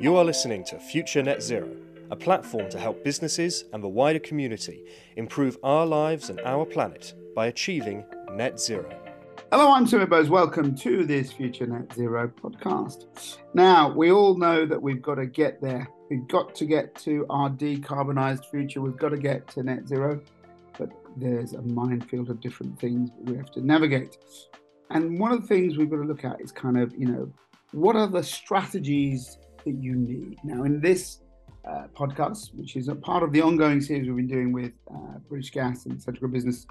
You are listening to Future Net Zero, a platform to help businesses and the wider community improve our lives and our planet by achieving net zero. Hello, I'm Sumit Bose. Welcome to this Future Net Zero podcast. Now, we all know that we've got to get there. We've got to get to our decarbonised future. We've got to get to net zero. But there's a minefield of different things we have to navigate. And one of the things we've got to look at is kind of, you know, what are the strategies that you need. Now, in this uh, podcast, which is a part of the ongoing series we've been doing with uh, British Gas and Centrica Business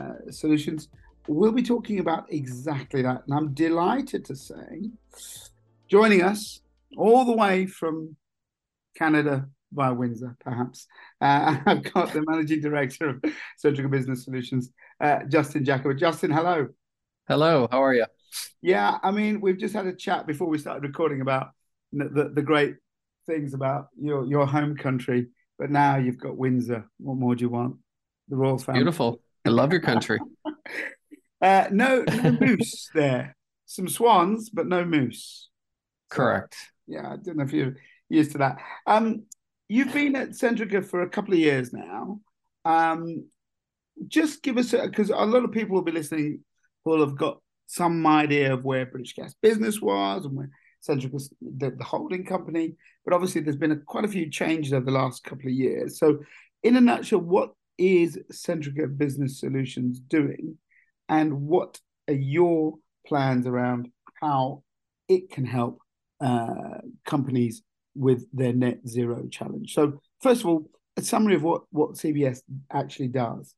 uh, Solutions, we'll be talking about exactly that. And I'm delighted to say, joining us all the way from Canada via Windsor, perhaps, uh, I've got the Managing Director of Centrica Business Solutions, uh, Justin Jacober. Justin, hello. Hello, how are you? Yeah, I mean, we've just had a chat before we started recording about the, the great things about your your home country, but now you've got Windsor. What more do you want? The royal family. Beautiful. I love your country. uh, no, no moose there. Some swans, but no moose. Correct. Yeah, I don't know if you're used to that. Um, you've been at Centrica for a couple of years now. Um, just give us because a, a lot of people will be listening who'll have got some idea of where British Gas Business was and where Centrica, the, the holding company. But obviously, there's been a, quite a few changes over the last couple of years. So, in a nutshell, what is Centrica Business Solutions doing, and what are your plans around how it can help uh, companies with their net zero challenge? So, first of all, a summary of what what CBS actually does.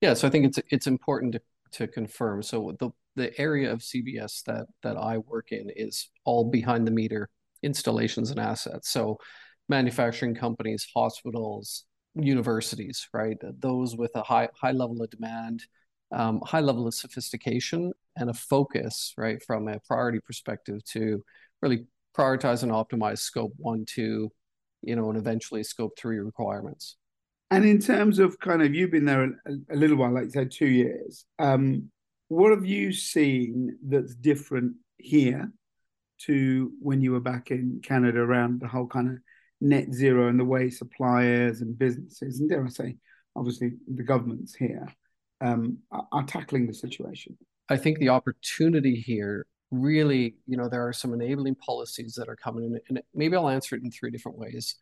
Yeah, so I think it's it's important to to confirm. So the the area of CBS that that I work in is all behind the meter installations and assets. So manufacturing companies, hospitals, universities, right? Those with a high high level of demand, um, high level of sophistication, and a focus, right, from a priority perspective to really prioritize and optimize scope one, two, you know, and eventually scope three requirements. And in terms of kind of you've been there a, a little while, like you said, two years. Um, what have you seen that's different here to when you were back in Canada around the whole kind of net zero and the way suppliers and businesses, and dare I say, obviously the governments here, um, are, are tackling the situation? I think the opportunity here really, you know, there are some enabling policies that are coming in, and maybe I'll answer it in three different ways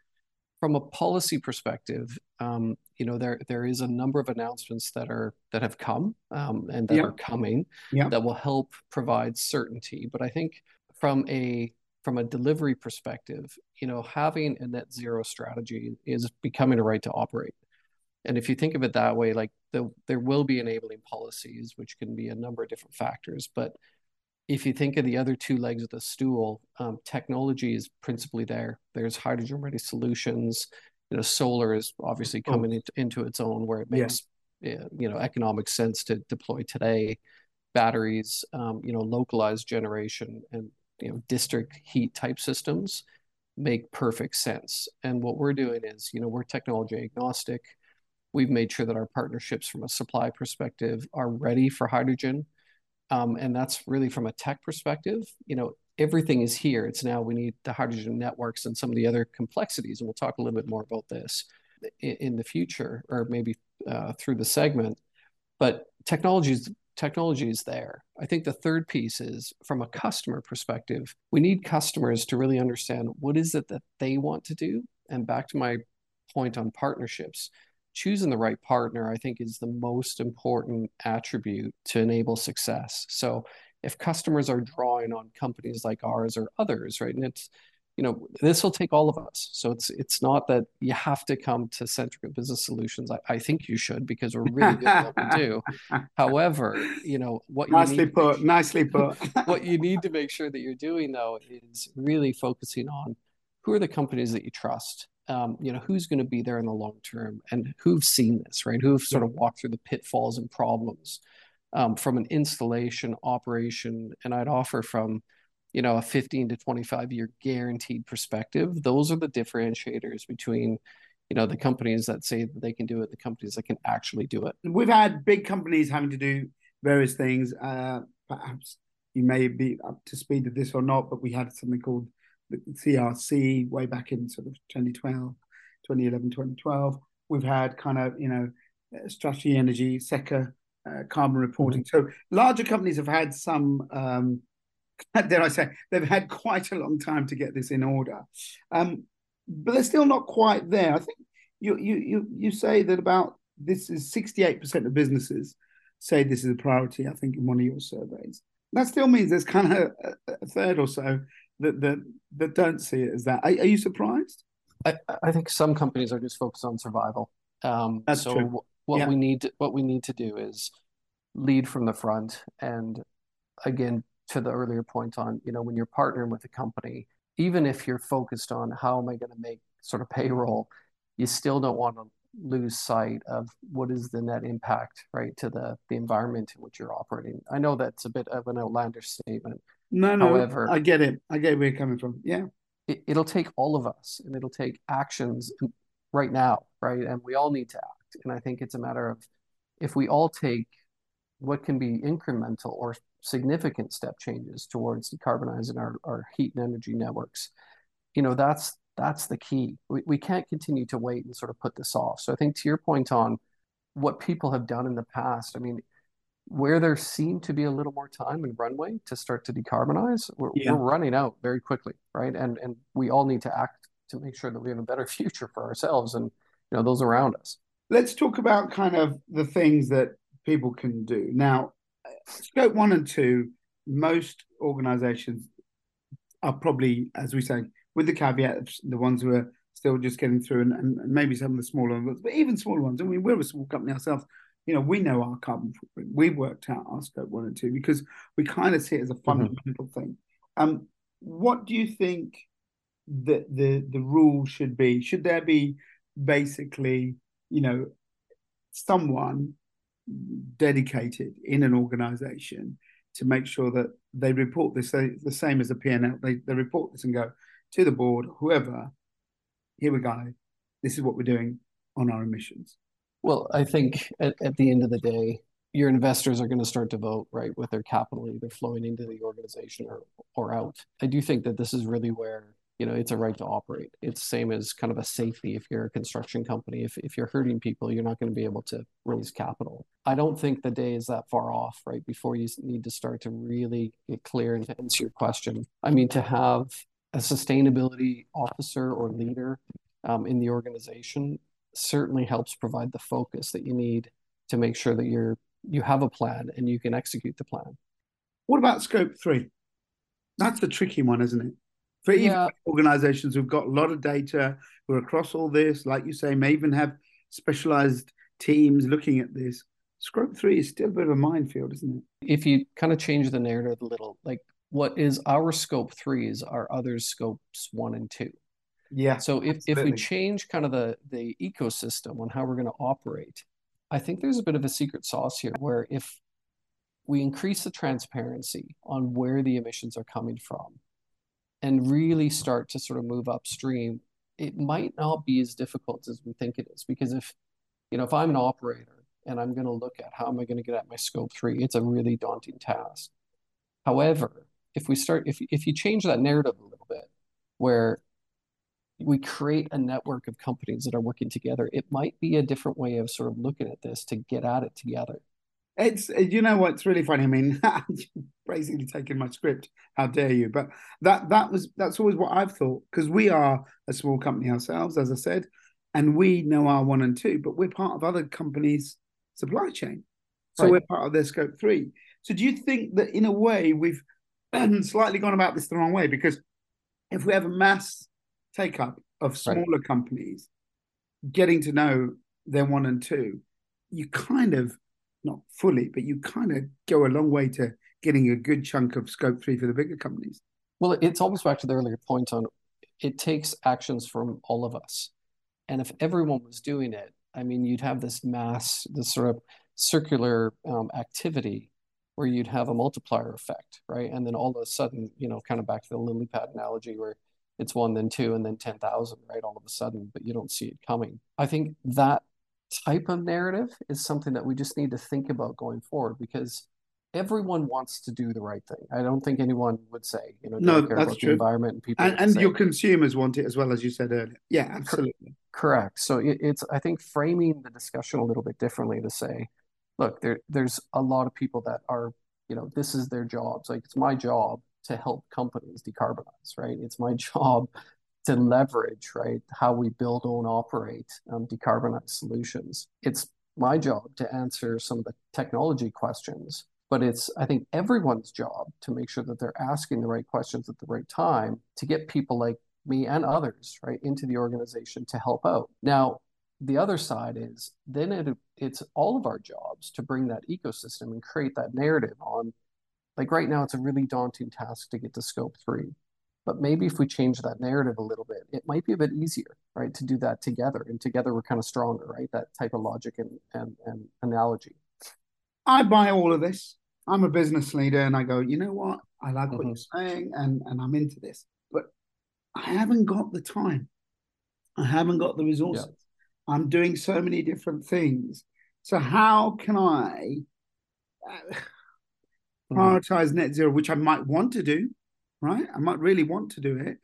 from a policy perspective, um, you know, there there is a number of announcements that are that have come um, and that yeah. are coming yeah. that will help provide certainty. But I think from a from a delivery perspective, you know, having a net zero strategy is becoming a right to operate. And if you think of it that way, like the, there will be enabling policies, which can be a number of different factors, but if you think of the other two legs of the stool, um, technology is principally there. There's hydrogen ready solutions. You know, solar is obviously oh. coming into, into its own where it makes yeah. you know economic sense to deploy today. Batteries, um, you know, localized generation and you know district heat type systems make perfect sense. And what we're doing is, you know, we're technology agnostic. We've made sure that our partnerships from a supply perspective are ready for hydrogen um, and that's really from a tech perspective. You know, everything is here. It's now we need the hydrogen networks and some of the other complexities, and we'll talk a little bit more about this in, in the future, or maybe uh, through the segment. But technology is technology is there. I think the third piece is from a customer perspective, we need customers to really understand what is it that they want to do. And back to my point on partnerships, choosing the right partner, I think, is the most important attribute to enable success. So if customers are drawing on companies like ours or others, right, and it's you know this will take all of us. So it's it's not that you have to come to Centrica Business Solutions. I, I think you should because we're really good at what we do. However you know what nicely you need put to, nicely put. what you need to make sure that you're doing though is really focusing on who are the companies that you trust um, you know, who's going to be there in the long term and who've seen this, right? Who've sort of walked through the pitfalls and problems um, from an installation operation. And I'd offer from, you know, a 15 to 25 year guaranteed perspective. Those are the differentiators between, you know, the companies that say that they can do it, the companies that can actually do it. We've had big companies having to do various things, uh, perhaps you may be up to speed with this or not, but we had something called the CRC way back in sort of 2012, 2011, 2012. We've had kind of, you know, strategy energy, SECA, uh, carbon reporting. Mm-hmm. So larger companies have had some, um, dare I say, they've had quite a long time to get this in order. Um, but they're still not quite there. I think you, you, you, you say that about this is 68% of businesses say this is a priority, I think, in one of your surveys. That still means there's kind of a, a third or so that, that, that don't see it as that. Are, are you surprised? I, I, think some companies are just focused on survival. Um, That's so true. what yeah. we need to, what we need to do is lead from the front. And again, to the earlier point on, you know, when you're partnering with a company, even if you're focused on how am I going to make sort of payroll, you still don't want to lose sight of what is the net impact, right, to the the environment in which you're operating. I know that's a bit of an outlandish statement. No, no, However, I get it. I get where you're coming from. Yeah. It, it'll take all of us and it'll take actions right now, right? And we all need to act. And I think it's a matter of if we all take what can be incremental or significant step changes towards decarbonizing our, our heat and energy networks, you know, that's that's the key. We, we can't continue to wait and sort of put this off. So I think to your point on what people have done in the past, I mean, where there seemed to be a little more time and runway to start to decarbonize, we're, yeah. we're running out very quickly, right? And and we all need to act to make sure that we have a better future for ourselves and you know those around us. Let's talk about kind of the things that people can do now. Scope one and two, most organizations are probably, as we say, with the caveat the ones who are still just getting through and, and, maybe some of the smaller ones, but even smaller ones. I mean, we're a small company ourselves. You know, we know our carbon footprint. We've worked out our scope one and two because we kind of see it as a mm-hmm. fundamental mm-hmm. thing. Um, what do you think that the the rule should be? Should there be basically, you know, someone dedicated in an organization to make sure that they report this they, the same as a P&L. They, they report this and go, to the board, whoever, here we go. This is what we're doing on our emissions. Well, I think at, at the end of the day, your investors are going to start to vote right with their capital either flowing into the organization or or out. I do think that this is really where you know it's a right to operate. It's same as kind of a safety if you're a construction company. If if you're hurting people, you're not going to be able to raise capital. I don't think the day is that far off, right? Before you need to start to really get clear and to answer your question. I mean, to have a sustainability officer or leader um, in the organization certainly helps provide the focus that you need to make sure that you're you have a plan and you can execute the plan. What about scope three? That's the tricky one, isn't it? For yeah. organizations who've got a lot of data, who are across all this, like you say, may even have specialized teams looking at this. Scope three is still a bit of a minefield, isn't it? If you kind of change the narrative a little, like what is our scope three is our other scopes one and two. Yeah. So if, if we change kind of the, the ecosystem on how we're going to operate, I think there's a bit of a secret sauce here where if we increase the transparency on where the emissions are coming from and really start to sort of move upstream, it might not be as difficult as we think it is. Because if, you know, if I'm an operator and I'm going to look at how am I going to get at my scope three, it's a really daunting task. However, if we start if if you change that narrative a little bit where we create a network of companies that are working together it might be a different way of sort of looking at this to get at it together. It's uh, you know what's really funny? I mean basically taking my script how dare you? But that that was that's always what i've thought because we are a small company ourselves as i said and we know our one and two but we're part of other companies supply chain. So right. we're part of their scope three. So do you think that in a way we've slightly gone about this the wrong way? Because if we have a mass take up of smaller right. companies getting to know their one and two, you kind of not fully, but you kind of go a long way to getting a good chunk of scope three for the bigger companies. Well, it's almost back to the earlier point on it takes actions from all of us. And if everyone was doing it, I mean, you'd have this mass, this sort of circular um, activity where you'd have a multiplier effect, right? And then all of a sudden, you know, kind of back to the lily pad analogy where it's one, then two, and then 10,000, right? All of a sudden, but you don't see it coming. I think that type of narrative is something that we just need to think about going forward because everyone wants to do the right thing. I don't think anyone would say, you know, no, care that's about true. the environment and people. And, and your consumers want it as well, as you said earlier. Yeah, absolutely. correct. So it, it's I think framing the discussion a little bit differently to say, look, there there's a lot of people that are, you know, this is their jobs. Like it's my job to help companies decarbonize, right? It's my job to leverage, right, how we build, own, operate um, decarbonized solutions. It's my job to answer some of the technology questions but it's i think everyone's job to make sure that they're asking the right questions at the right time to get people like me and others right into the organization to help out now the other side is then it, it's all of our jobs to bring that ecosystem and create that narrative on like right now it's a really daunting task to get to scope three but maybe if we change that narrative a little bit it might be a bit easier right to do that together and together we're kind of stronger right that type of logic and and, and analogy i buy all of this I'm a business leader and I go, you know what? I like what Mhm. you're saying and, and I'm into this. But I haven't got the time. I haven't got the resources. I'm doing so many different things. So how can I uh. Mm-hmm. prioritize net zero, which I might want to do, right? I might really want to do it,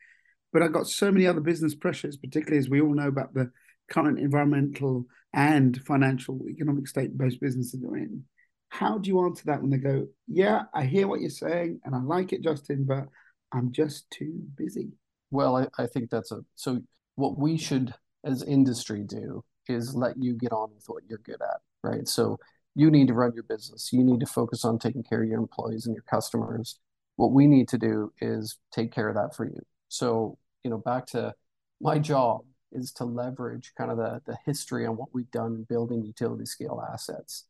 but I've got so many other business pressures, particularly as we all know about the current environmental and financial economic state most businesses are in. How do you answer that when they go, Yeah, I hear what you're saying and I like it, Justin, but I'm just too busy? Well, I, I think that's a so what we should as industry do is let you get on with what you're good at, right? So you need to run your business. You need to focus on taking care of your employees and your customers. What we need to do is take care of that for you. So, you know, back to my job is to leverage kind of the, the history on what we've done in building utility scale assets.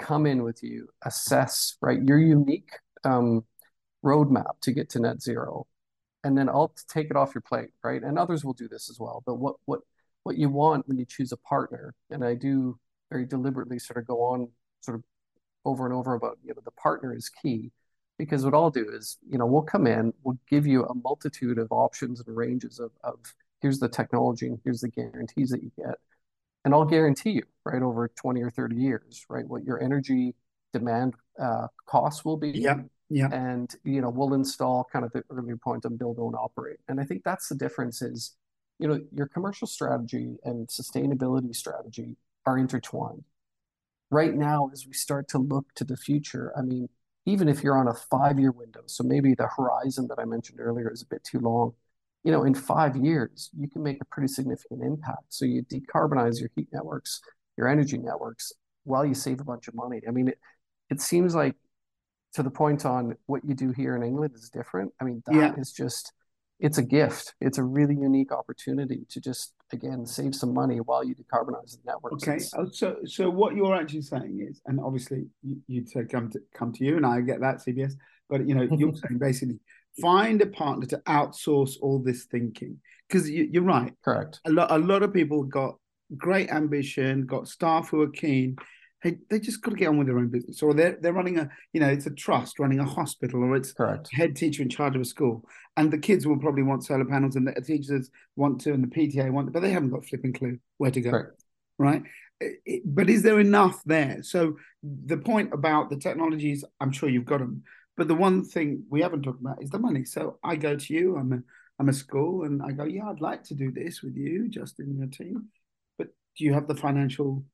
Come in with you, assess, right, your unique um, roadmap to get to net zero and then I'll take it off your plate, right? And others will do this as well. But what what what you want when you choose a partner, and I do very deliberately sort of go on sort of over and over about, you know, the partner is key because what I'll do is, you know, we'll come in, we'll give you a multitude of options and ranges of, of here's the technology and here's the guarantees that you get. And I'll guarantee you, right, over 20 or 30 years, right, what your energy demand uh, costs will be. Yeah. Yeah. And, you know, we'll install kind of the earlier point on build, own, operate. And I think that's the difference is, you know, your commercial strategy and sustainability strategy are intertwined. Right now, as we start to look to the future, I mean, even if you're on a five-year window, so maybe the horizon that I mentioned earlier is a bit too long, you know, in five years, you can make a pretty significant impact. So you decarbonize your heat networks, your energy networks, while you save a bunch of money. I mean, it, it seems like to the point on what you do here in England is different. I mean, that Yeah. is just it's a gift. It's a really unique opportunity to just again save some money while you decarbonize the network. Okay, oh, so so what you're actually saying is, and obviously you, you'd say come to come to you, and I get that CBS, but you know you're saying basically find a partner to outsource all this thinking because you, you're right. correct. A lot a lot of people got great ambition, got staff who are keen. Hey, they just got to get on with their own business, or they're they're running a you know it's a trust running a hospital, or it's Correct. head teacher in charge of a school, and the kids will probably want solar panels, and the teachers want to, and the PTA want, to, but they haven't got a flipping clue where to go Correct. right? It- but is there enough there? So the point about the technologies, I'm sure you've got them, but the one thing we haven't talked about is the money. So I go to you, I'm a I'm a school, and I go, yeah, I'd like to do this with you, Justin, and your team, but do you have the financial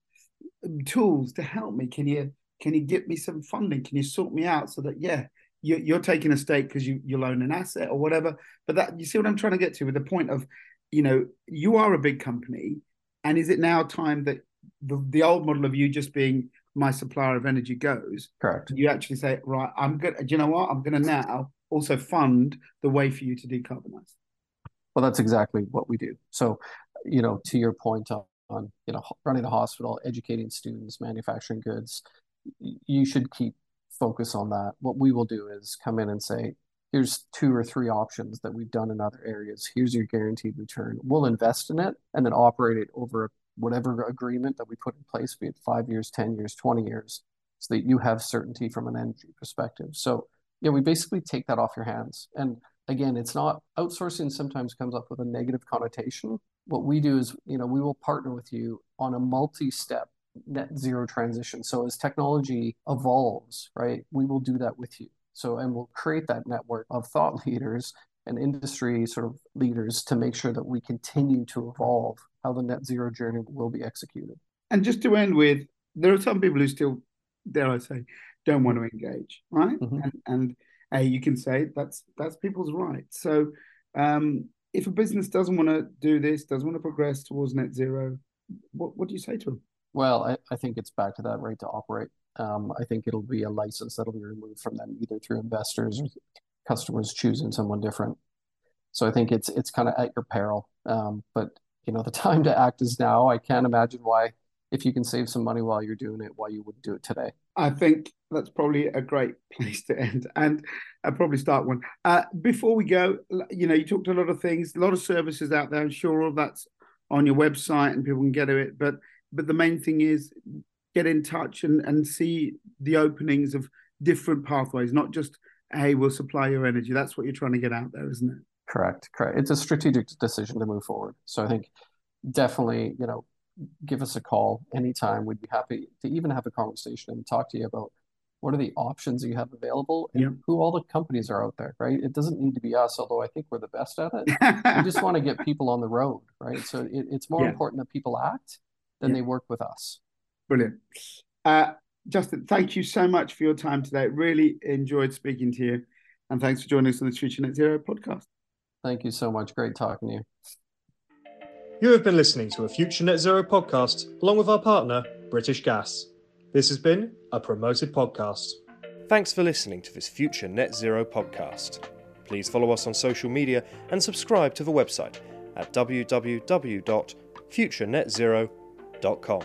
tools to help me? Can you can you get me some funding? Can you sort me out so that yeah, you, you're taking a stake because you you loan an asset or whatever? But that you see what I'm trying to get to with the point of, you know, you are a big company, and is it now time that the, the old model of you just being my supplier of energy goes? Correct. You actually say, right, I'm good. Do you know what? I'm going to now also fund the way for you to decarbonize. Well, that's exactly what we do. So, you know, to your point on, on you know running a hospital, educating students, manufacturing goods. You should keep focus on that. What we will do is come in and say, here's two or three options that we've done in other areas. Here's your guaranteed return. We'll invest in it and then operate it over whatever agreement that we put in place, be it five years, 10 years, 20 years, so that you have certainty from an energy perspective. So, yeah, we basically take that off your hands. And again, it's not outsourcing sometimes comes up with a negative connotation. What we do is, you know, we will partner with you on a multi-step net zero transition. So as technology evolves, right, we will do that with you. So and we'll create that network of thought leaders and industry sort of leaders to make sure that we continue to evolve how the net zero journey will be executed. And just to end with, there are some people who still, dare I say, don't want to engage, right? Mm-hmm. And, and you can say that's that's people's right. So um, if a business doesn't want to do this, doesn't want to progress towards net zero, what, what do you say to them? Well, I, I think it's back to that right to operate. Um, I think it'll be a license that'll be removed from them either through investors or customers choosing someone different. So I think it's it's kind of at your peril. Um, but you know, the time to act is now. I can't imagine why, if you can save some money while you're doing it, why you wouldn't do it today. I think that's probably a great place to end, and I'll probably start one. Uh, before we go, you know, you talked a lot of things, a lot of services out there. I'm sure all that's on your website and people can get to it. But but the main thing is get in touch and and see the openings of different pathways, not just hey, we'll supply your energy. That's what you're trying to get out there, isn't it? Correct. Correct. It's a strategic decision to move forward. So I think definitely, you know, give us a call anytime. We'd be happy to even have a conversation and talk to you about what are the options you have available and yep. who all the companies are out there, right? It doesn't need to be us, although I think we're the best at it. we just want to get people on the road, right? So it, it's more yeah. important that people act than yeah. they work with us. Brilliant. Uh, Justin, thank you so much for your time today. Really enjoyed speaking to you. And thanks for joining us on the Future Net Zero podcast. Thank you so much. Great talking to you. You have been listening to a Future Net Zero podcast along with our partner, British Gas. This has been a promoted podcast. Thanks for listening to this Future Net Zero podcast. Please follow us on social media and subscribe to the website at www.futurenetzero.com.